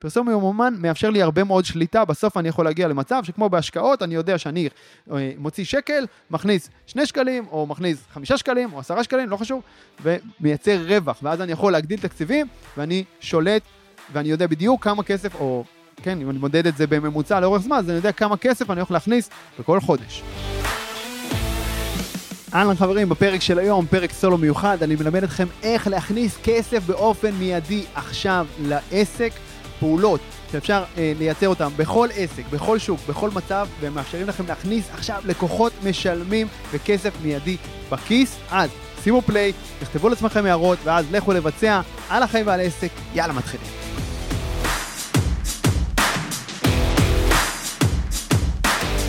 פרסום ממומן מאפשר לי הרבה מאוד שליטה, בסוף אני יכול להגיע למצב שכמו בהשקעות, אני יודע שאני אה, מוציא שקל, מכניס שני שקלים, או מכניס חמישה שקלים, או עשרה שקלים, לא חשוב, ומייצר רווח, ואז אני יכול להגדיל תקציבים, ואני שולט, ואני יודע בדיוק כמה כסף, או כן, אם אני מודד את זה בממוצע לאורך זמן, אז אני יודע כמה כסף אני הולך להכניס בכל חודש. אהלן חברים, בפרק של היום, פרק סולו מיוחד, אני מלמד אתכם איך להכניס כסף באופן מיידי עכשיו לעסק. פעולות שאפשר אה, לייצר אותן בכל עסק, בכל שוק, בכל מצב, והם מאפשרים לכם להכניס עכשיו לקוחות משלמים וכסף מיידי בכיס. אז שימו פליי, תכתבו לעצמכם הערות, ואז לכו לבצע על החיים ועל העסק. יאללה, מתחילים.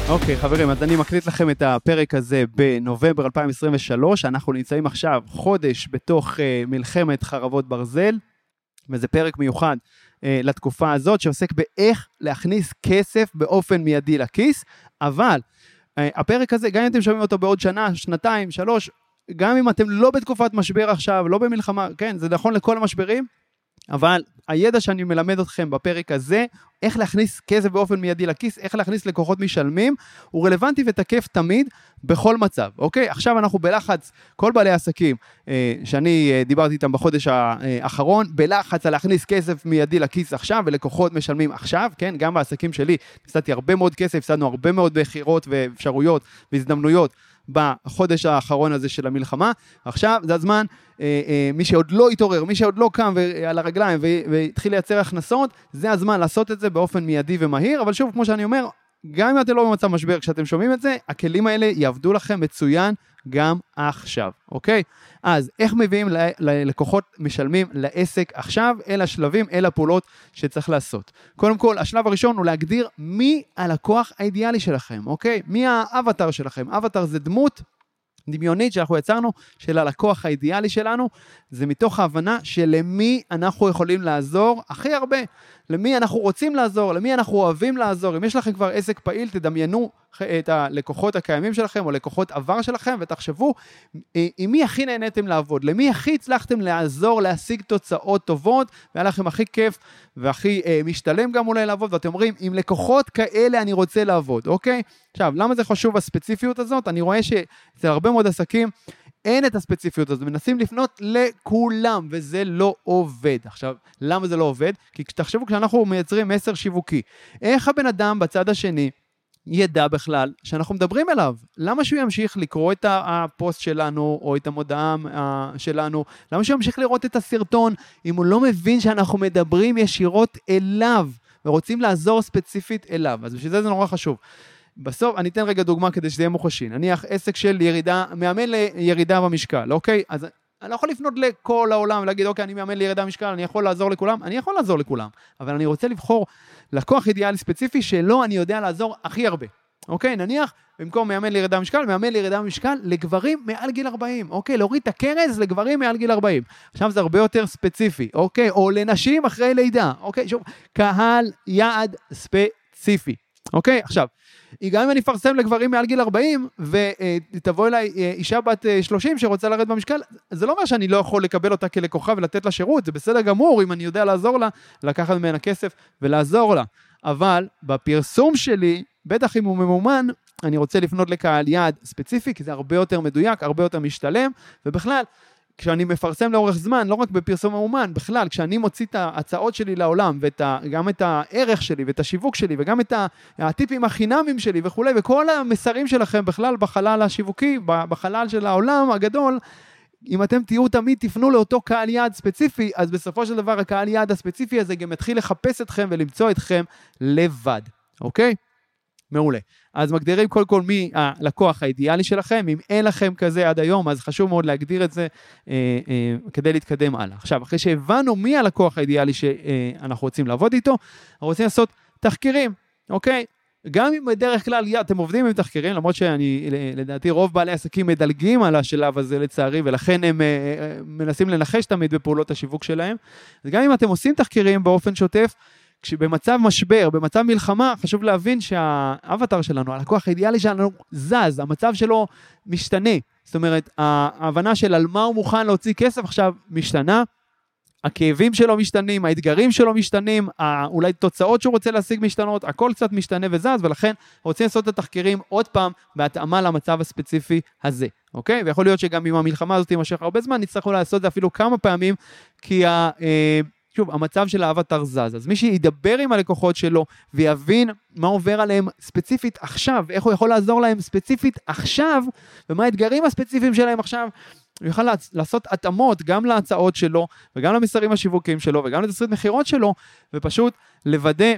אוקיי, okay, חברים, אז אני מקליט לכם את הפרק הזה בנובמבר 2023. אנחנו נמצאים עכשיו חודש בתוך uh, מלחמת חרבות ברזל, וזה פרק מיוחד לתקופה הזאת, שעוסק באיך להכניס כסף באופן מיידי לכיס, אבל אה, הפרק הזה, גם אם אתם שומעים אותו בעוד שנה, שנתיים, שלוש, גם אם אתם לא בתקופת משבר עכשיו, לא במלחמה, כן, זה נכון לכל המשברים, אבל הידע שאני מלמד אתכם בפרק הזה, איך להכניס כסף באופן מיידי לכיס, איך להכניס לקוחות משלמים, הוא רלוונטי ותקף תמיד, בכל מצב, אוקיי? עכשיו אנחנו בלחץ, כל בעלי העסקים אה, שאני אה, דיברתי איתם בחודש האחרון, בלחץ על להכניס כסף מיידי לכיס עכשיו, ולקוחות משלמים עכשיו, כן? גם בעסקים שלי, הפסדתי הרבה מאוד כסף, הפסדנו הרבה מאוד בחירות ואפשרויות והזדמנויות. בחודש האחרון הזה של המלחמה. עכשיו זה הזמן, אה, אה, מי שעוד לא התעורר, מי שעוד לא קם על הרגליים והתחיל לייצר הכנסות, זה הזמן לעשות את זה באופן מיידי ומהיר, אבל שוב, כמו שאני אומר, גם אם אתם לא במצב משבר, כשאתם שומעים את זה, הכלים האלה יעבדו לכם מצוין גם עכשיו, אוקיי? אז איך מביאים ללקוחות משלמים לעסק עכשיו, אל השלבים, אל הפעולות שצריך לעשות. קודם כל, השלב הראשון הוא להגדיר מי הלקוח האידיאלי שלכם, אוקיי? מי האבטר שלכם. אבטר זה דמות דמיונית שאנחנו יצרנו, של הלקוח האידיאלי שלנו, זה מתוך ההבנה שלמי אנחנו יכולים לעזור הכי הרבה, למי אנחנו רוצים לעזור, למי אנחנו אוהבים לעזור. אם יש לכם כבר עסק פעיל, תדמיינו את הלקוחות הקיימים שלכם או לקוחות עבר שלכם ותחשבו אה, עם מי הכי נהניתם לעבוד, למי הכי הצלחתם לעזור להשיג תוצאות טובות והיה לכם הכי כיף והכי אה, משתלם גם אולי לעבוד ואתם אומרים עם לקוחות כאלה אני רוצה לעבוד, אוקיי? עכשיו, למה זה חשוב הספציפיות הזאת? אני רואה שאצל הרבה מאוד עסקים אין את הספציפיות הזאת, מנסים לפנות לכולם, וזה לא עובד. עכשיו, למה זה לא עובד? כי תחשבו, כשאנחנו מייצרים מסר שיווקי, איך הבן אדם בצד השני ידע בכלל שאנחנו מדברים אליו. למה שהוא ימשיך לקרוא את הפוסט שלנו או את המודעה אה, שלנו? למה שהוא ימשיך לראות את הסרטון אם הוא לא מבין שאנחנו מדברים ישירות אליו ורוצים לעזור ספציפית אליו? אז בשביל זה זה נורא חשוב. בסוף, אני אתן רגע דוגמה כדי שזה יהיה מוחשי. נניח עסק של ירידה, מאמן לירידה במשקל, אוקיי? אז אני לא יכול לפנות לכל העולם ולהגיד, אוקיי, אני מאמן לירידה במשקל, אני יכול לעזור לכולם? אני יכול לעזור לכולם, אבל אני רוצה לבחור לקוח אידיאלי ספציפי שלו אני יודע לעזור הכי הרבה. אוקיי, נניח, במקום מאמן לירידה במשקל, מאמן לירידה במשקל לגברים מעל גיל 40. אוקיי, להוריד את הכרז לגברים מעל גיל 40. עכשיו זה הרבה יותר ספציפי, אוקיי? או לנשים אחרי לידה. אוקיי, שוב, קהל יעד ספציפי. אוקיי, עכשיו, גם אם אני אפרסם לגברים מעל גיל 40, ותבוא אליי אה, אישה בת 30 אה, שרוצה לרדת במשקל, זה לא אומר שאני לא יכול לקבל אותה כלקוחה ולתת לה שירות, זה בסדר גמור אם אני יודע לעזור לה, לקחת ממנה כסף ולעזור לה. אבל בפרסום שלי, בטח אם הוא ממומן, אני רוצה לפנות לקהל יעד ספציפי, כי זה הרבה יותר מדויק, הרבה יותר משתלם, ובכלל, כשאני מפרסם לאורך זמן, לא רק בפרסום מאומן, בכלל, כשאני מוציא את ההצעות שלי לעולם, וגם את הערך שלי, ואת השיווק שלי, וגם את הטיפים החינמים שלי וכולי, וכל המסרים שלכם בכלל בחלל השיווקי, בחלל של העולם הגדול, אם אתם תהיו תמיד, תפנו לאותו קהל יעד ספציפי, אז בסופו של דבר הקהל יעד הספציפי הזה גם יתחיל לחפש אתכם ולמצוא אתכם לבד, אוקיי? מעולה. אז מגדירים קודם כל מי הלקוח האידיאלי שלכם, אם אין לכם כזה עד היום, אז חשוב מאוד להגדיר את זה אה, אה, כדי להתקדם הלאה. עכשיו, אחרי שהבנו מי הלקוח האידיאלי שאנחנו רוצים לעבוד איתו, אנחנו רוצים לעשות תחקירים, אוקיי? גם אם בדרך כלל אתם עובדים עם תחקירים, למרות שאני, לדעתי רוב בעלי עסקים מדלגים על השלב הזה לצערי, ולכן הם אה, אה מנסים לנחש תמיד בפעולות השיווק שלהם, אז גם אם אתם עושים תחקירים באופן שוטף, כשבמצב משבר, במצב מלחמה, חשוב להבין שהאבטר שלנו, הלקוח האידיאלי שלנו זז, המצב שלו משתנה. זאת אומרת, ההבנה של על מה הוא מוכן להוציא כסף עכשיו משתנה. הכאבים שלו משתנים, האתגרים שלו משתנים, אולי תוצאות שהוא רוצה להשיג משתנות, הכל קצת משתנה וזז, ולכן רוצים לעשות את התחקירים עוד פעם בהתאמה למצב הספציפי הזה, אוקיי? ויכול להיות שגם אם המלחמה הזאת תימשך הרבה זמן, נצטרכו לעשות את זה אפילו כמה פעמים, כי ה... אה, שוב, המצב של האבטר זז. אז מי שידבר עם הלקוחות שלו ויבין מה עובר עליהם ספציפית עכשיו, איך הוא יכול לעזור להם ספציפית עכשיו, ומה האתגרים הספציפיים שלהם עכשיו, הוא יוכל לעשות התאמות גם להצעות שלו, וגם למסרים השיווקיים שלו, וגם לתסריט מכירות שלו, ופשוט לוודא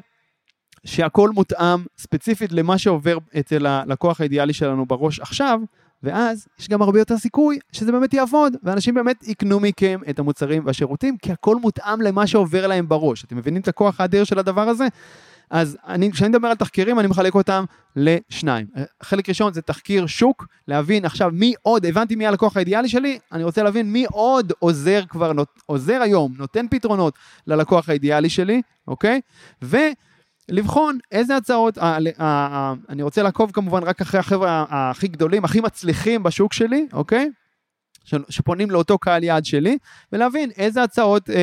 שהכל מותאם ספציפית למה שעובר אצל הלקוח האידיאלי שלנו בראש עכשיו, ואז יש גם הרבה יותר סיכוי שזה באמת יעבוד, ואנשים באמת יקנו מכם את המוצרים והשירותים, כי הכל מותאם למה שעובר להם בראש. אתם מבינים את הכוח האדיר של הדבר הזה? אז אני, כשאני מדבר על תחקירים, אני מחלק אותם לשניים. חלק ראשון זה תחקיר שוק, להבין עכשיו מי עוד, הבנתי מי הלקוח האידיאלי שלי, אני רוצה להבין מי עוד עוזר כבר, עוזר היום, נותן פתרונות ללקוח האידיאלי שלי, אוקיי? ו... לבחון איזה הצעות, אני רוצה לעקוב כמובן רק אחרי החבר'ה הכי גדולים, הכי מצליחים בשוק שלי, אוקיי? שפונים לאותו קהל יעד שלי, ולהבין איזה הצעות אה,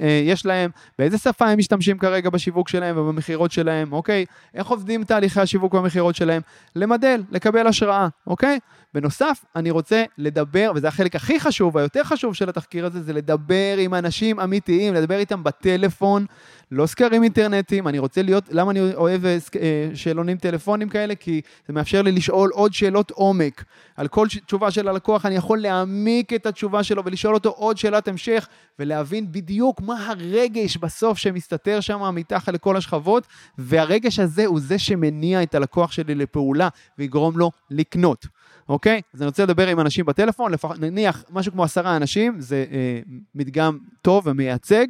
אה, יש להם, באיזה שפה הם משתמשים כרגע בשיווק שלהם ובמכירות שלהם, אוקיי? איך עובדים תהליכי השיווק והמכירות שלהם, למדל, לקבל השראה, אוקיי? בנוסף, אני רוצה לדבר, וזה החלק הכי חשוב, היותר חשוב של התחקיר הזה, זה לדבר עם אנשים אמיתיים, לדבר איתם בטלפון, לא סקרים אינטרנטיים, אני רוצה להיות, למה אני אוהב אה, אה, שאלונים טלפונים כאלה? כי זה מאפשר לי לשאול עוד שאלות עומק. על כל תשובה של הלקוח אני יכול להעמיק את התשובה שלו ולשאול אותו עוד שאלת המשך, ולהבין בדיוק מה הרגש בסוף שמסתתר שם מתחת לכל השכבות, והרגש הזה הוא זה שמניע את הלקוח שלי לפעולה ויגרום לו לקנות. אוקיי? אז אני רוצה לדבר עם אנשים בטלפון, לפח, נניח משהו כמו עשרה אנשים, זה אה, מדגם טוב ומייצג.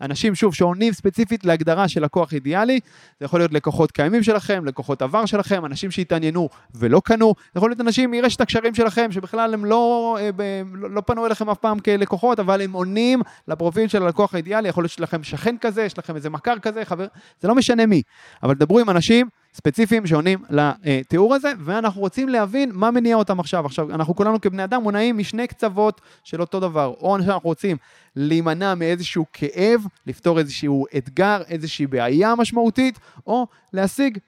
אנשים, שוב, שעונים ספציפית להגדרה של לקוח אידיאלי, זה יכול להיות לקוחות קיימים שלכם, לקוחות עבר שלכם, אנשים שהתעניינו ולא קנו, זה יכול להיות אנשים מרשת הקשרים שלכם, שבכלל הם לא, אה, ב, לא, לא פנו אליכם אף פעם כלקוחות, אבל הם עונים לפרופיל של הלקוח האידיאלי, יכול להיות שלכם שכן כזה, יש לכם איזה מכר כזה, חבר, זה לא משנה מי, אבל דברו עם אנשים ספציפיים שעונים לתיאור הזה, ואנחנו רוצים להבין מה מניע אותם עכשיו. עכשיו, אנחנו כולנו כבני אדם מונעים משני קצוות של אותו דבר. או אנחנו רוצים להימנע מאיזשהו כאב, לפתור איזשהו אתגר, איזושהי בעיה משמעותית, או להשיג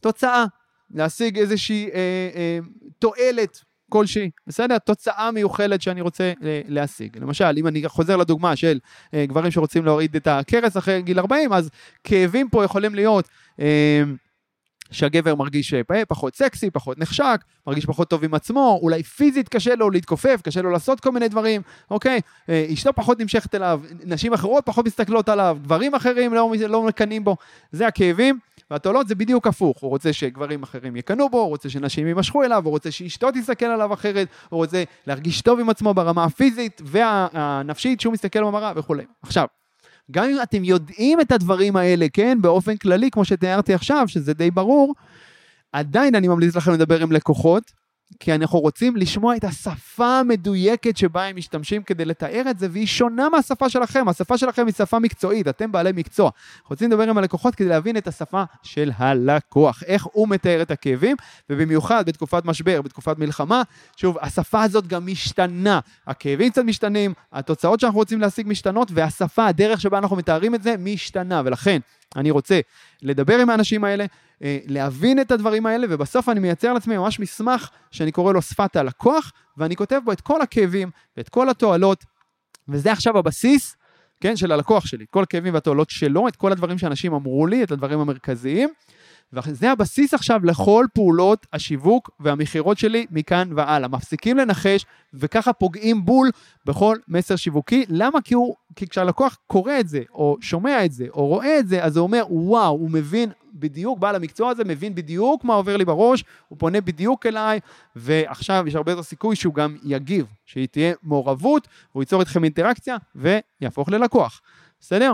תוצאה, להשיג איזושהי אה, אה, תועלת כלשהי, בסדר? תוצאה מיוחלת שאני רוצה אה, להשיג. למשל, אם אני חוזר לדוגמה של אה, גברים שרוצים להוריד את הכרס אחרי גיל 40, אז כאבים פה יכולים להיות... אה, שהגבר מרגיש אה, פחות סקסי, פחות נחשק, מרגיש פחות טוב עם עצמו, אולי פיזית קשה לו להתכופף, קשה לו לעשות כל מיני דברים, אוקיי? אה, אשתו פחות נמשכת אליו, נשים אחרות פחות מסתכלות עליו, גברים אחרים לא, לא מקנאים בו, זה הכאבים. והתועלות זה בדיוק הפוך, הוא רוצה שגברים אחרים יקנאו בו, הוא רוצה שנשים יימשכו אליו, הוא רוצה שאשתו תסתכל עליו אחרת, הוא רוצה להרגיש טוב עם עצמו ברמה הפיזית והנפשית שהוא מסתכל במראה וכולי. עכשיו, גם אם אתם יודעים את הדברים האלה, כן, באופן כללי, כמו שתיארתי עכשיו, שזה די ברור, עדיין אני ממליץ לכם לדבר עם לקוחות, כי אנחנו רוצים לשמוע את השפה המדויקת שבה הם משתמשים כדי לתאר את זה, והיא שונה מהשפה שלכם. השפה שלכם היא שפה מקצועית, אתם בעלי מקצוע. רוצים לדבר עם הלקוחות כדי להבין את השפה של הלקוח, איך הוא מתאר את הכאבים, ובמיוחד בתקופת משבר, בתקופת מלחמה, שוב, השפה הזאת גם משתנה. הכאבים קצת משתנים, התוצאות שאנחנו רוצים להשיג משתנות, והשפה, הדרך שבה אנחנו מתארים את זה, משתנה. ולכן, אני רוצה לדבר עם האנשים האלה, אה, להבין את הדברים האלה, ובסוף אני מייצר לעצמי ממש מסמך שאני קורא לו שפת הלקוח, ואני כותב בו את כל הכאבים ואת כל התועלות, וזה עכשיו הבסיס, כן, של הלקוח שלי, כל הכאבים והתועלות שלו, את כל הדברים שאנשים אמרו לי, את הדברים המרכזיים. וזה הבסיס עכשיו לכל פעולות השיווק והמכירות שלי מכאן והלאה. מפסיקים לנחש וככה פוגעים בול בכל מסר שיווקי. למה? כי, הוא, כי כשהלקוח קורא את זה, או שומע את זה, או רואה את זה, אז הוא אומר, וואו, הוא מבין בדיוק, בעל המקצוע הזה מבין בדיוק מה עובר לי בראש, הוא פונה בדיוק אליי, ועכשיו יש הרבה יותר סיכוי שהוא גם יגיב, שהיא תהיה מעורבות, הוא ייצור איתכם אינטראקציה, ויהפוך ללקוח. בסדר?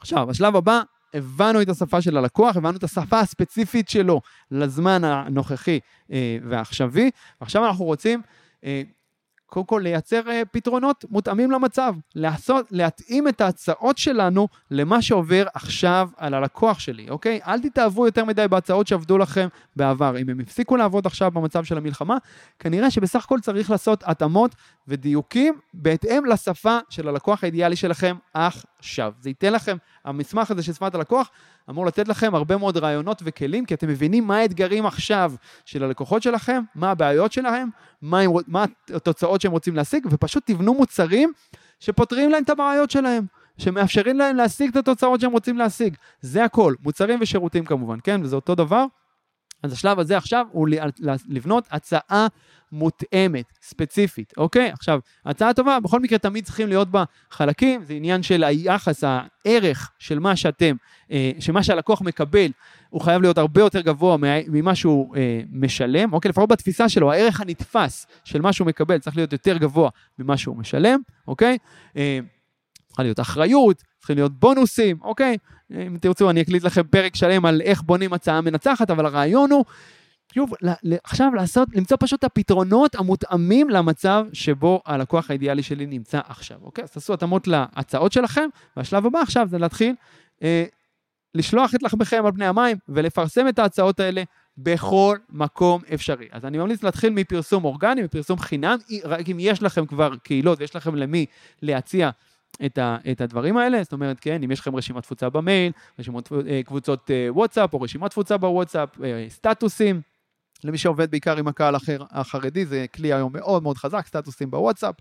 עכשיו, השלב הבא, הבנו את השפה של הלקוח, הבנו את השפה הספציפית שלו לזמן הנוכחי אה, והעכשווי, ועכשיו אנחנו רוצים אה, קודם כל לייצר uh, פתרונות מותאמים למצב, לעשות, להתאים את ההצעות שלנו למה שעובר עכשיו על הלקוח שלי, אוקיי? אל תתאהבו יותר מדי בהצעות שעבדו לכם בעבר. אם הם הפסיקו לעבוד עכשיו במצב של המלחמה, כנראה שבסך הכל צריך לעשות התאמות ודיוקים בהתאם לשפה של הלקוח האידיאלי שלכם עכשיו. זה ייתן לכם, המסמך הזה של שפת הלקוח אמור לתת לכם הרבה מאוד רעיונות וכלים, כי אתם מבינים מה האתגרים עכשיו של הלקוחות שלכם, מה הבעיות שלהם, מה, הם, מה התוצאות שהם רוצים להשיג, ופשוט תבנו מוצרים שפותרים להם את הבעיות שלהם. שמאפשרים להם להשיג את התוצאות שהם רוצים להשיג. זה הכל, מוצרים ושירותים כמובן, כן? וזה אותו דבר. אז השלב הזה עכשיו הוא לבנות הצעה מותאמת, ספציפית, אוקיי? עכשיו, הצעה טובה, בכל מקרה תמיד צריכים להיות בה חלקים, זה עניין של היחס, הערך של מה שאתם, אה, שמה שהלקוח מקבל, הוא חייב להיות הרבה יותר גבוה ממה שהוא אה, משלם, אוקיי? לפחות בתפיסה שלו, הערך הנתפס של מה שהוא מקבל צריך להיות יותר גבוה ממה שהוא משלם, אוקיי? אה, צריכה להיות אחריות, צריכים להיות בונוסים, אוקיי? אם תרצו אני אקליט לכם פרק שלם על איך בונים הצעה מנצחת, אבל הרעיון הוא שוב, עכשיו לעשות, למצוא פשוט את הפתרונות המותאמים למצב שבו הלקוח האידיאלי שלי נמצא עכשיו, אוקיי? אז תעשו התאמות להצעות שלכם, והשלב הבא עכשיו זה להתחיל אה, לשלוח את לחמכם על פני המים ולפרסם את ההצעות האלה בכל מקום אפשרי. אז אני ממליץ להתחיל מפרסום אורגני, מפרסום חינם, רק אם יש לכם כבר קהילות ויש לכם למי להציע את, ה, את הדברים האלה, זאת אומרת, כן, אם יש לכם רשימת תפוצה במייל, רשימות, אה, קבוצות אה, וואטסאפ או רשימת תפוצה בוואטסאפ, סטטוסים, למי שעובד בעיקר עם הקהל החר, החרדי, זה כלי היום מאוד מאוד חזק, סטטוסים בוואטסאפ.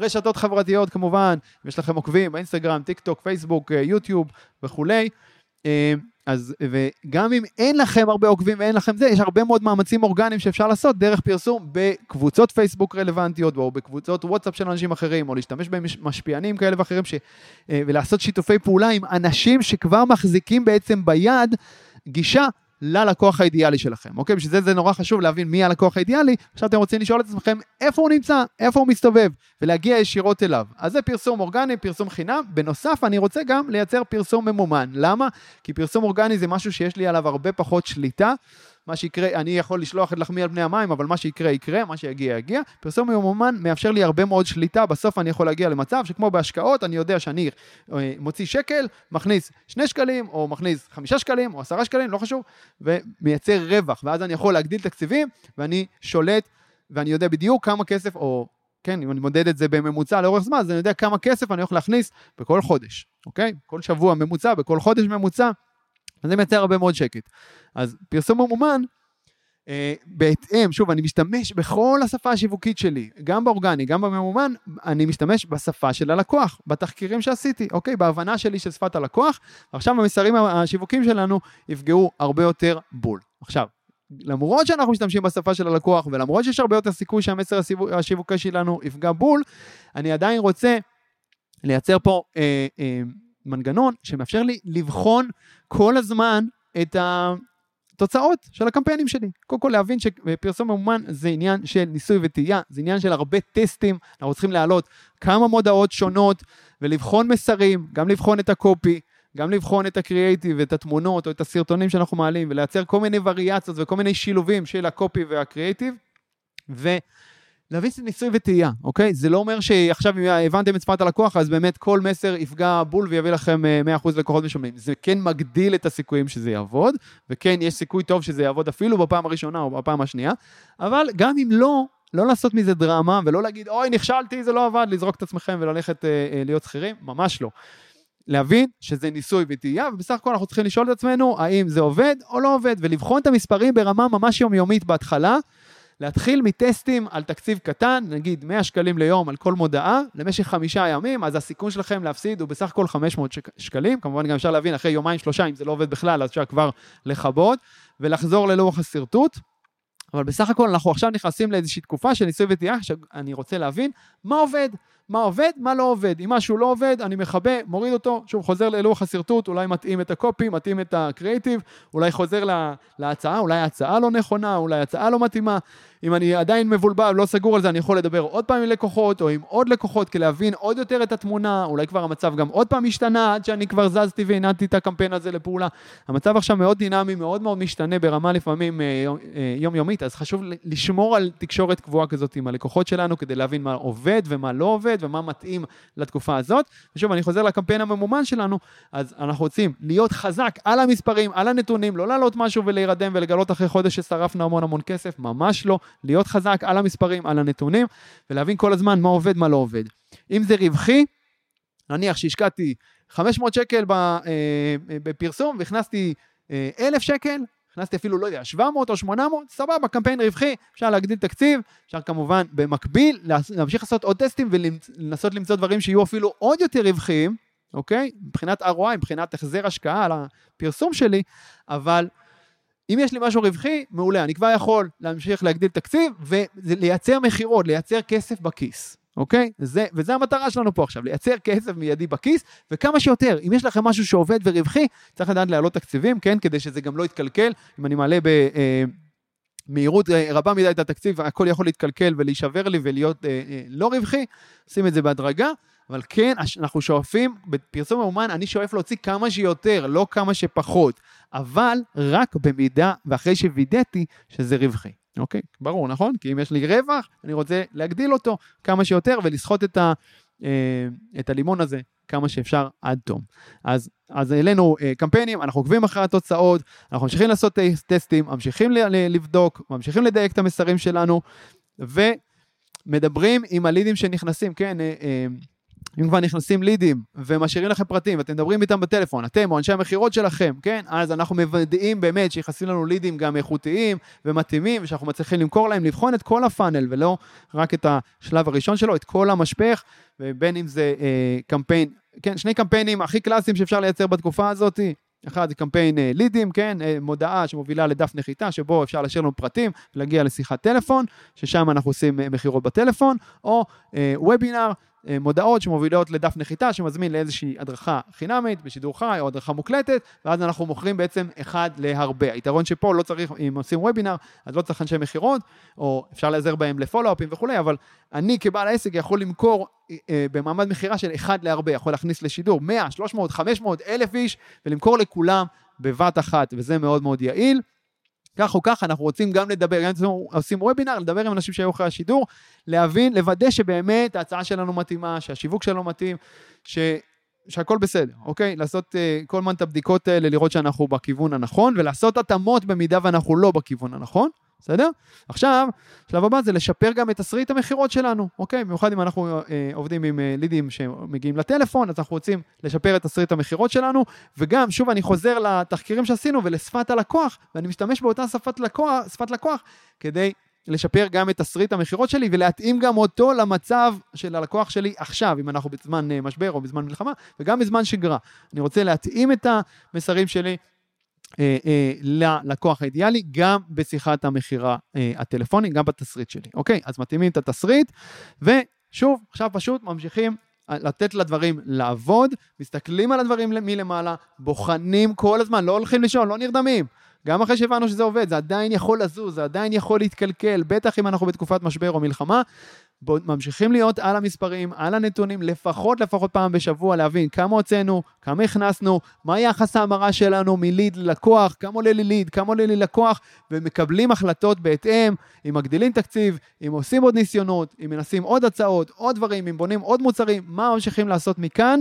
רשתות חברתיות כמובן, אם יש לכם עוקבים באינסטגרם, טיק טוק, פייסבוק, אה, יוטיוב וכולי. אה, אז, וגם אם אין לכם הרבה עוקבים ואין לכם זה, יש הרבה מאוד מאמצים אורגניים שאפשר לעשות דרך פרסום בקבוצות פייסבוק רלוונטיות, או בקבוצות וואטסאפ של אנשים אחרים, או להשתמש במשפיענים כאלה ואחרים, ש, אה, ולעשות שיתופי פעולה עם אנשים שכבר מחזיקים בעצם ביד גישה ללקוח האידיאלי שלכם, אוקיי? בשביל זה זה נורא חשוב להבין מי הלקוח האידיאלי, עכשיו אתם רוצים לשאול את עצמכם איפה הוא נמצא, איפה הוא מסתובב, ולהגיע ישירות אליו. אז זה פרסום אורגני, פרסום חינם. בנוסף, אני רוצה גם לייצר פרסום ממומן. למה? כי פרסום אורגני זה משהו שיש לי עליו הרבה פחות שליטה. מה שיקרה, אני יכול לשלוח את לחמי על פני המים, אבל מה שיקרה יקרה, מה שיגיע יגיע. פרסום ממומן מאפשר לי הרבה מאוד שליטה, בסוף אני יכול להגיע למצב שכמו בהשקעות, אני יודע שאני אה, מוציא שקל, מכניס שני שקלים, או מכניס חמישה שקלים, או עשרה שקלים, לא חשוב, ומייצר רווח, ואז אני יכול להגדיל תקציבים, ואני שולט, ואני יודע בדיוק כמה כסף, או כן, אם אני מודד את זה בממוצע לאורך זמן, אז אני יודע כמה כסף אני הולך להכניס בכל חודש, אוקיי? כל שבוע ממוצע, בכל חודש ממוצע, זה מייצר הרבה מאוד שקט. אז פרסום ממומן, אה, בהתאם, שוב, אני משתמש בכל השפה השיווקית שלי, גם באורגני, גם בממומן, אני משתמש בשפה של הלקוח, בתחקירים שעשיתי, אוקיי? בהבנה שלי של שפת הלקוח, ועכשיו המסרים השיווקיים שלנו יפגעו הרבה יותר בול. עכשיו, למרות שאנחנו משתמשים בשפה של הלקוח, ולמרות שיש הרבה יותר סיכוי שהמסר השיווקי שלנו יפגע בול, אני עדיין רוצה לייצר פה אה, אה, מנגנון שמאפשר לי לבחון כל הזמן את התוצאות של הקמפיינים שלי. קודם כל להבין שפרסום ממומן זה עניין של ניסוי וטעייה, זה עניין של הרבה טסטים, אנחנו צריכים להעלות כמה מודעות שונות ולבחון מסרים, גם לבחון את הקופי, גם לבחון את הקריאייטיב ואת התמונות או את הסרטונים שאנחנו מעלים ולייצר כל מיני וריאציות וכל מיני שילובים של הקופי והקריאייטיב. להבין שזה ניסוי וטעייה, אוקיי? זה לא אומר שעכשיו אם הבנתם את שפת הלקוח, אז באמת כל מסר יפגע בול ויביא לכם 100% אה, לקוחות משלמים. זה כן מגדיל את הסיכויים שזה יעבוד, וכן, יש סיכוי טוב שזה יעבוד אפילו בפעם הראשונה או בפעם השנייה, אבל גם אם לא, לא לעשות מזה דרמה ולא להגיד, אוי, נכשלתי, זה לא עבד, לזרוק את עצמכם וללכת אה, אה, להיות שכירים, ממש לא. להבין שזה ניסוי וטעייה, ובסך הכל אנחנו צריכים לשאול את עצמנו האם זה עובד או לא עובד, ולבחון את המספרים ברמה ממש יומיומית בהתחלה, להתחיל מטסטים על תקציב קטן, נגיד 100 שקלים ליום על כל מודעה, למשך חמישה ימים, אז הסיכון שלכם להפסיד הוא בסך הכל 500 שקלים. כמובן גם אפשר להבין, אחרי יומיים שלושה, אם זה לא עובד בכלל, אז אפשר כבר לכבות, ולחזור ללוח השרטוט. אבל בסך הכל אנחנו עכשיו נכנסים לאיזושהי תקופה של ניסוי וטעייה, שאני רוצה להבין מה עובד, מה עובד, מה לא עובד. אם משהו לא עובד, אני מכבה, מוריד אותו, שוב חוזר ללוח השרטוט, אולי מתאים את הקופי, מתאים את הקריאיטיב, אולי חוזר לה, להצעה, אולי ההצעה לא נכונה, אולי ההצעה לא מתאימה. אם אני עדיין מבולבל, לא סגור על זה, אני יכול לדבר עוד פעם עם לקוחות, או עם עוד לקוחות, כדי להבין עוד יותר את התמונה, אולי כבר המצב גם עוד פעם השתנה, עד שאני כבר זזתי והנעתי את הקמפיין הזה לפעולה. המצב עכשיו מאוד דינמי, מאוד מאוד משתנה ברמה לפעמים אה, אה, יומיומית, אז חשוב לשמור על תקשורת קבועה כזאת עם הלקוחות שלנו, כדי להבין מה עובד ומה לא עובד, ומה מתאים לתקופה הזאת. ושוב, אני חוזר לקמפיין הממומן שלנו, אז אנחנו רוצים להיות חזק על המספרים, על הנתונים, לא להעלות משהו ולהירדם ולגלות אחרי חודש ששרפנו המון המון כסף, ממש לא. להיות חזק על המספרים, על הנתונים, ולהבין כל הזמן מה עובד, מה לא עובד. אם זה רווחי, נניח שהשקעתי 500 שקל אה, בפרסום והכנסתי 1,000 אה, שקל, הכנסתי אפילו, לא יודע, 700 או 800, סבבה, קמפיין רווחי, אפשר להגדיל תקציב, אפשר כמובן במקביל להמשיך לעשות עוד טסטים ולנסות למצוא דברים שיהיו אפילו עוד יותר רווחיים, אוקיי? מבחינת ROI, מבחינת החזר השקעה על הפרסום שלי, אבל אם יש לי משהו רווחי, מעולה, אני כבר יכול להמשיך להגדיל תקציב ולייצר מכירות, לייצר כסף בכיס, אוקיי? זה, וזה המטרה שלנו פה עכשיו, לייצר כסף מיידי בכיס, וכמה שיותר. אם יש לכם משהו שעובד ורווחי, צריך לדעת להעלות תקציבים, כן? כדי שזה גם לא יתקלקל. אם אני מעלה ב... אה, אה, רבה מדי את התקציב, הכל יכול להתקלקל ולהישבר לי ולהיות אה, לא רווחי, שים את זה בהדרגה. אבל כן, אנחנו שואפים, בפרסום מאומן אני שואף להוציא כמה שיותר, לא כמה שפחות, אבל רק במידה ואחרי שווידאתי שזה רווחי. אוקיי? ברור, נכון? כי אם יש לי רווח, אני רוצה להגדיל אותו כמה שיותר ולסחוט את, ה, אה, את הלימון הזה כמה שאפשר עד תום. אז, אז העלינו אה, קמפיינים, אנחנו עוקבים אחרי התוצאות, אנחנו ממשיכים לעשות טסטים, ממשיכים לבדוק, ממשיכים לדייק את המסרים שלנו, ומדברים עם הלידים שנכנסים, כן? אה, אה, אם כבר נכנסים לידים ומשאירים לכם פרטים ואתם מדברים איתם בטלפון, אתם או אנשי המכירות שלכם, כן? אז אנחנו מוודאים באמת שיחסים לנו לידים גם איכותיים ומתאימים, ושאנחנו מצליחים למכור להם, לבחון את כל הפאנל ולא רק את השלב הראשון שלו, את כל המשפך, ובין אם זה אה, קמפיין, כן, שני קמפיינים הכי קלאסיים שאפשר לייצר בתקופה הזאת, אחד זה קמפיין אה, לידים, כן, אה, מודעה שמובילה לדף נחיתה, שבו אפשר להשאיר לנו פרטים ולהגיע לשיחת טלפון, ששם אנחנו עושים אה, מכירות בטלפון, או וובינר, אה, מודעות שמובילות לדף נחיתה שמזמין לאיזושהי הדרכה חינמית בשידור חי או הדרכה מוקלטת ואז אנחנו מוכרים בעצם אחד להרבה. היתרון שפה לא צריך, אם עושים וובינר, אז לא צריך אנשי מכירות, או אפשר להיעזר בהם לפולו-אפים וכולי, אבל אני כבעל העסק יכול למכור אה, במעמד מכירה של אחד להרבה, יכול להכניס לשידור 100, 300, 500, אלף איש ולמכור לכולם בבת אחת, וזה מאוד מאוד יעיל. כך או כך, אנחנו רוצים גם לדבר, גם אם עושים וובינר, לדבר עם אנשים שהיו אחרי השידור, להבין, לוודא שבאמת ההצעה שלנו מתאימה, שהשיווק שלנו מתאים, ש... שהכל בסדר, אוקיי? לעשות uh, כל הזמן את הבדיקות האלה, לראות שאנחנו בכיוון הנכון, ולעשות התאמות במידה ואנחנו לא בכיוון הנכון. בסדר? עכשיו, שלב הבא זה לשפר גם את תסריט המכירות שלנו, אוקיי? במיוחד אם אנחנו אה, עובדים עם אה, לידים שמגיעים לטלפון, אז אנחנו רוצים לשפר את תסריט המכירות שלנו, וגם, שוב, אני חוזר לתחקירים שעשינו ולשפת הלקוח, ואני משתמש באותה שפת לקוח, שפת לקוח כדי לשפר גם את תסריט המכירות שלי ולהתאים גם אותו למצב של הלקוח שלי עכשיו, אם אנחנו בזמן אה, משבר או בזמן מלחמה, וגם בזמן שגרה. אני רוצה להתאים את המסרים שלי אה, אה, ללקוח האידיאלי, גם בשיחת המכירה אה, הטלפונית, גם בתסריט שלי, אוקיי? אז מתאימים את התסריט, ושוב, עכשיו פשוט ממשיכים לתת לדברים לעבוד, מסתכלים על הדברים מלמעלה, בוחנים כל הזמן, לא הולכים לישון, לא נרדמים. גם אחרי שהבנו שזה עובד, זה עדיין יכול לזוז, זה עדיין יכול להתקלקל, בטח אם אנחנו בתקופת משבר או מלחמה, ממשיכים להיות על המספרים, על הנתונים, לפחות לפחות פעם בשבוע, להבין כמה הוצאנו, כמה הכנסנו, מה יחס ההמרה שלנו מליד ללקוח, כמה עולה לי ליד, כמה עולה לי לקוח, ומקבלים החלטות בהתאם, אם מגדילים תקציב, אם עושים עוד ניסיונות, אם מנסים עוד הצעות, עוד דברים, אם בונים עוד מוצרים, מה ממשיכים לעשות מכאן.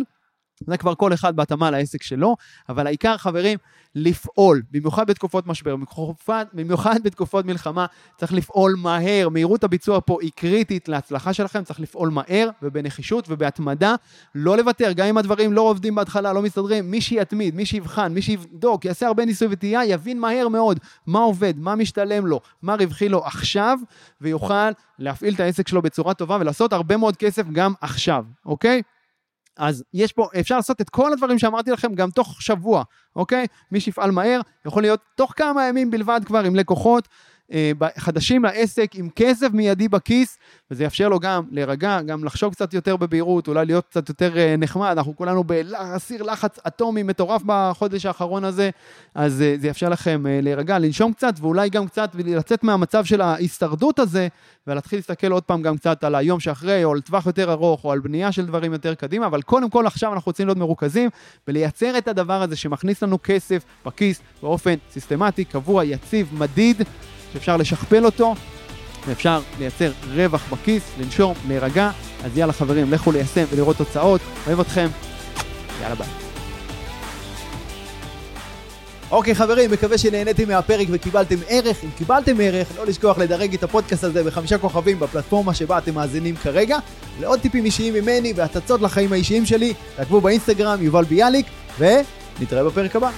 זה כבר כל אחד בהתאמה לעסק שלו, אבל העיקר, חברים, לפעול, במיוחד בתקופות משבר, במיוחד, במיוחד בתקופות מלחמה, צריך לפעול מהר. מהירות הביצוע פה היא קריטית להצלחה שלכם, צריך לפעול מהר ובנחישות ובהתמדה, לא לוותר, גם אם הדברים לא עובדים בהתחלה, לא מסתדרים, מי שיתמיד, מי שיבחן, מי שיבדוק, יעשה הרבה ניסוי וטעייה, יבין מהר מאוד מה עובד, מה משתלם לו, מה רווחי לו עכשיו, ויוכל להפעיל את העסק שלו בצורה טובה ולעשות הרבה מאוד כסף גם עכשיו, אוקיי? אז יש פה, אפשר לעשות את כל הדברים שאמרתי לכם גם תוך שבוע, אוקיי? מי שיפעל מהר, יכול להיות תוך כמה ימים בלבד כבר עם לקוחות, חדשים לעסק עם כסף מיידי בכיס, וזה יאפשר לו גם להירגע, גם לחשוב קצת יותר בבהירות, אולי להיות קצת יותר אה, נחמד, אנחנו כולנו בסיר לחץ אטומי מטורף בחודש האחרון הזה, אז אה, זה יאפשר לכם להירגע, לנשום קצת, ואולי גם קצת לצאת מהמצב של ההישרדות הזה, ולהתחיל להסתכל עוד פעם גם קצת על היום שאחרי, או על טווח יותר ארוך, או על בנייה של דברים יותר קדימה, אבל קודם כל עכשיו אנחנו רוצים להיות מרוכזים, ולייצר את הדבר הזה שמכניס לנו כסף בכיס באופן סיסטמטי, קבוע, יציב, מדיד. שאפשר לשכפל אותו, ואפשר לייצר רווח בכיס, לנשום, להירגע. אז יאללה חברים, לכו ליישם ולראות תוצאות. אוהב אתכם, יאללה ביי. אוקיי חברים, מקווה שנהניתם מהפרק וקיבלתם ערך. אם קיבלתם ערך, לא לשכוח לדרג את הפודקאסט הזה בחמישה כוכבים בפלטפורמה שבה אתם מאזינים כרגע. לעוד טיפים אישיים ממני והצצות לחיים האישיים שלי, תעקבו באינסטגרם, יובל ביאליק, ונתראה בפרק הבא.